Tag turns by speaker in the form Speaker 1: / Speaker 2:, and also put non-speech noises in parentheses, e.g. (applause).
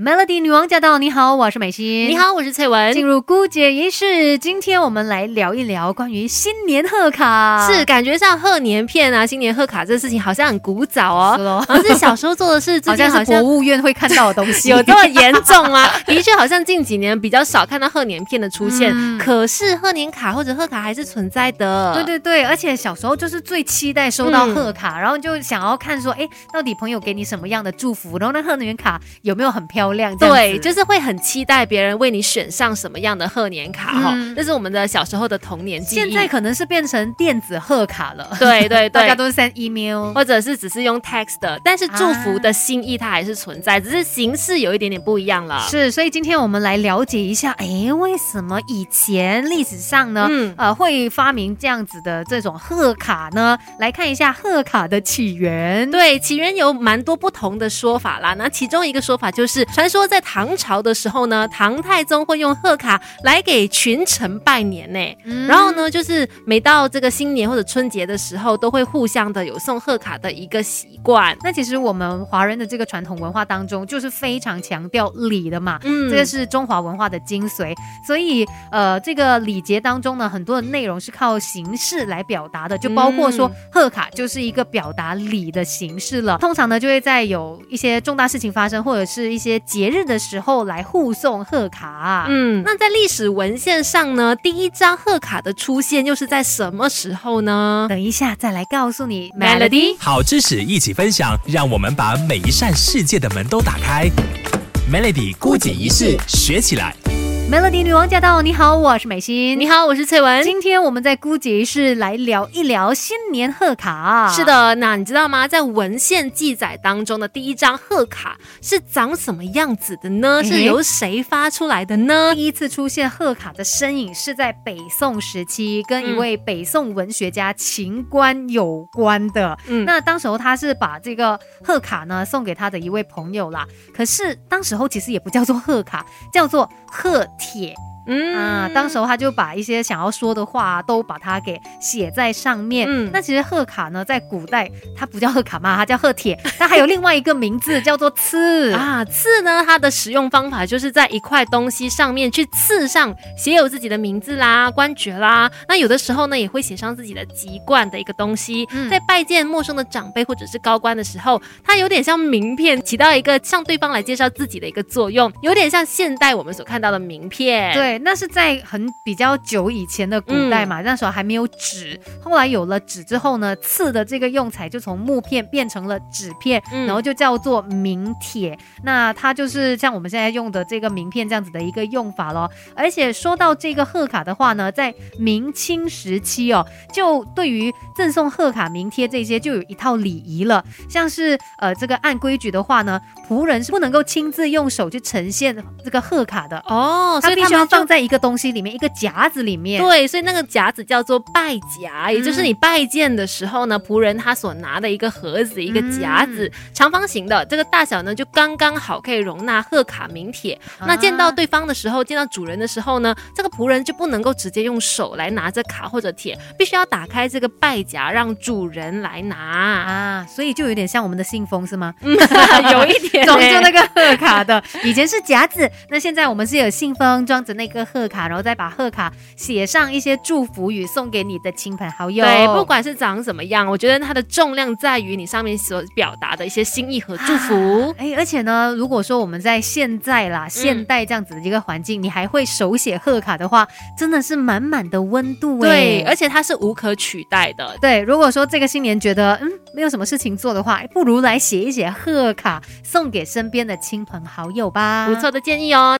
Speaker 1: Melody 女王驾到！你好，我是美心。
Speaker 2: 你好，我是翠文。
Speaker 1: 进入姑姐仪式，今天我们来聊一聊关于新年贺卡。
Speaker 2: 是感觉上贺年片啊，新年贺卡这事情好像很古早哦，
Speaker 1: 是哦
Speaker 2: 好像是小时候做的事，
Speaker 1: 好像是
Speaker 2: 好像
Speaker 1: 国务院会看到的东西，
Speaker 2: 有这么严重吗？(laughs) 的确，好像近几年比较少看到贺年片的出现，
Speaker 1: 嗯
Speaker 2: 可是贺年卡或者贺卡还是存在的。
Speaker 1: 对对对，而且小时候就是最期待收到
Speaker 2: 嗯
Speaker 1: 贺卡，然后就想要看说，哎，到底朋友给你什么样的祝福，然后那贺年卡有没有很漂亮？
Speaker 2: 对，就是会很期待别人为你选上什么样的贺年卡哈、
Speaker 1: 嗯
Speaker 2: 这是我们的小时候的童年记忆。
Speaker 1: 现在可能是变成电子贺卡了，
Speaker 2: 对对
Speaker 1: 大家。都是 send email。
Speaker 2: 或者是只是用 text 的，但是祝福的心意它还是存在，只是形式有一点点不一样了。
Speaker 1: 是，所以今天我们来了解一下，哎，为什么以前历史上呢，
Speaker 2: 嗯
Speaker 1: 呃，会发明这样子的这种贺卡呢？来看一下贺卡的起源。
Speaker 2: 对，起源有蛮多不同的说法啦。那其中一个说法就是，传说在唐朝的时候呢，唐太宗会用贺卡来给群臣拜年呢。
Speaker 1: 嗯
Speaker 2: 然后呢，就是每到这个新年或者春节的时候，都会互相的有送贺卡的一个习惯。
Speaker 1: 那其实我们华人的这个传统文化当中，就是非常强调礼的嘛。
Speaker 2: 嗯
Speaker 1: 这个是中华文化的精髓，所以呃，这个礼节当中呢，很多的内容是靠形式来表达的，就包括说
Speaker 2: 嗯
Speaker 1: 贺卡就是一个表达礼的形式了。通常呢，就会在有一些重大事情发生或者是一些节日的时候来互送贺卡。
Speaker 2: 嗯，那在历史文献上呢，第一张贺卡的出现又是在什么时候呢？
Speaker 1: 等一下再来告诉你
Speaker 2: Melody
Speaker 3: 好知识一起分享，让我们把每一扇世界的门都打开。Melody 孤姐一式学起来。
Speaker 1: Melody 女王驾到！你好，我是美心。
Speaker 2: 你好，我是翠文。
Speaker 1: 今天我们在姑姐是来聊一聊新年贺卡。
Speaker 2: 是，的，那你知道吗？在文献记载当中的第一张贺卡是长什么样子的呢？是由谁发出来的呢？
Speaker 1: 第一次出现贺卡的身影是在北宋时期，跟一位北宋文学家秦观有关的。
Speaker 2: 嗯
Speaker 1: 那当时候他是把这个贺卡呢送给他的一位朋友啦，可是当时候其实也不叫做贺卡，叫做贺铁
Speaker 2: 嗯
Speaker 1: 啊，当时候他就把一些想要说的话都把它给写在上面。
Speaker 2: 嗯
Speaker 1: 那其实贺卡呢，在古代它不叫贺卡嘛，它叫贺帖，它还有另外一个名字叫做刺。
Speaker 2: 啊，刺呢，它的使用方法就是在一块东西上面去刺上写有自己的名字啦、官爵啦。那有的时候呢，也会写上自己的籍贯的一个东西。
Speaker 1: 嗯
Speaker 2: 在拜见陌生的长辈或者是高官的时候，它有点像名片，起到一个向对方来介绍自己的一个作用，有点像现代我们所看到的名片。。
Speaker 1: 对，那是在很比较久以前的古代嘛，那时候还没有纸。后来有了纸之后呢，刺的这个用材就从木片变成了纸片，
Speaker 2: 嗯
Speaker 1: 然后就叫做名帖。那它就是像我们现在用的这个名片这样子的一个用法咯。而且说到这个贺卡的话呢，在明清时期哦，就对于赠送贺卡、名贴这些就有一套礼仪了。像是呃这个按规矩的话呢，仆人是不能够亲自用手去呈现这个贺卡的。
Speaker 2: 哦，所
Speaker 1: 它必须要
Speaker 2: 以他们就
Speaker 1: 放在一个东西里面，一个夹子里面。
Speaker 2: 对，所以那个夹子叫做拜夹，也就是你拜见的时候呢，仆人他所拿的一个盒子，一个夹子，长方形的，这个大小呢就刚刚好可以容纳贺卡名帖。那见到对方的时候，见到主人的时候呢，这个仆人就不能够直接用手来拿着卡或者帖，必须要打开这个拜夹，让主人来拿。
Speaker 1: 啊，所以就有点像我们的信封是吗？
Speaker 2: 有一点 (laughs)
Speaker 1: 装着那
Speaker 2: 个。
Speaker 1: 个贺卡的，以前是夹子，那现在我们是有信封装着那个贺卡，然后再把贺卡写上一些祝福语送给你的亲朋好友。
Speaker 2: 对，不管是长怎么样，我觉得它的重量在于你上面所表达的一些心意和祝福。
Speaker 1: 哎，而且呢，如果说我们在现在啦、现代这样子的一个环境，你还会手写贺卡的话，真的是满满的温度哎。
Speaker 2: 对，而且它是无可取代的。
Speaker 1: 对，如果说这个新年觉得嗯没有什么事情做的话，哎不如来写一写贺卡送给身边的亲朋好友吧。
Speaker 2: 不错的建议哦。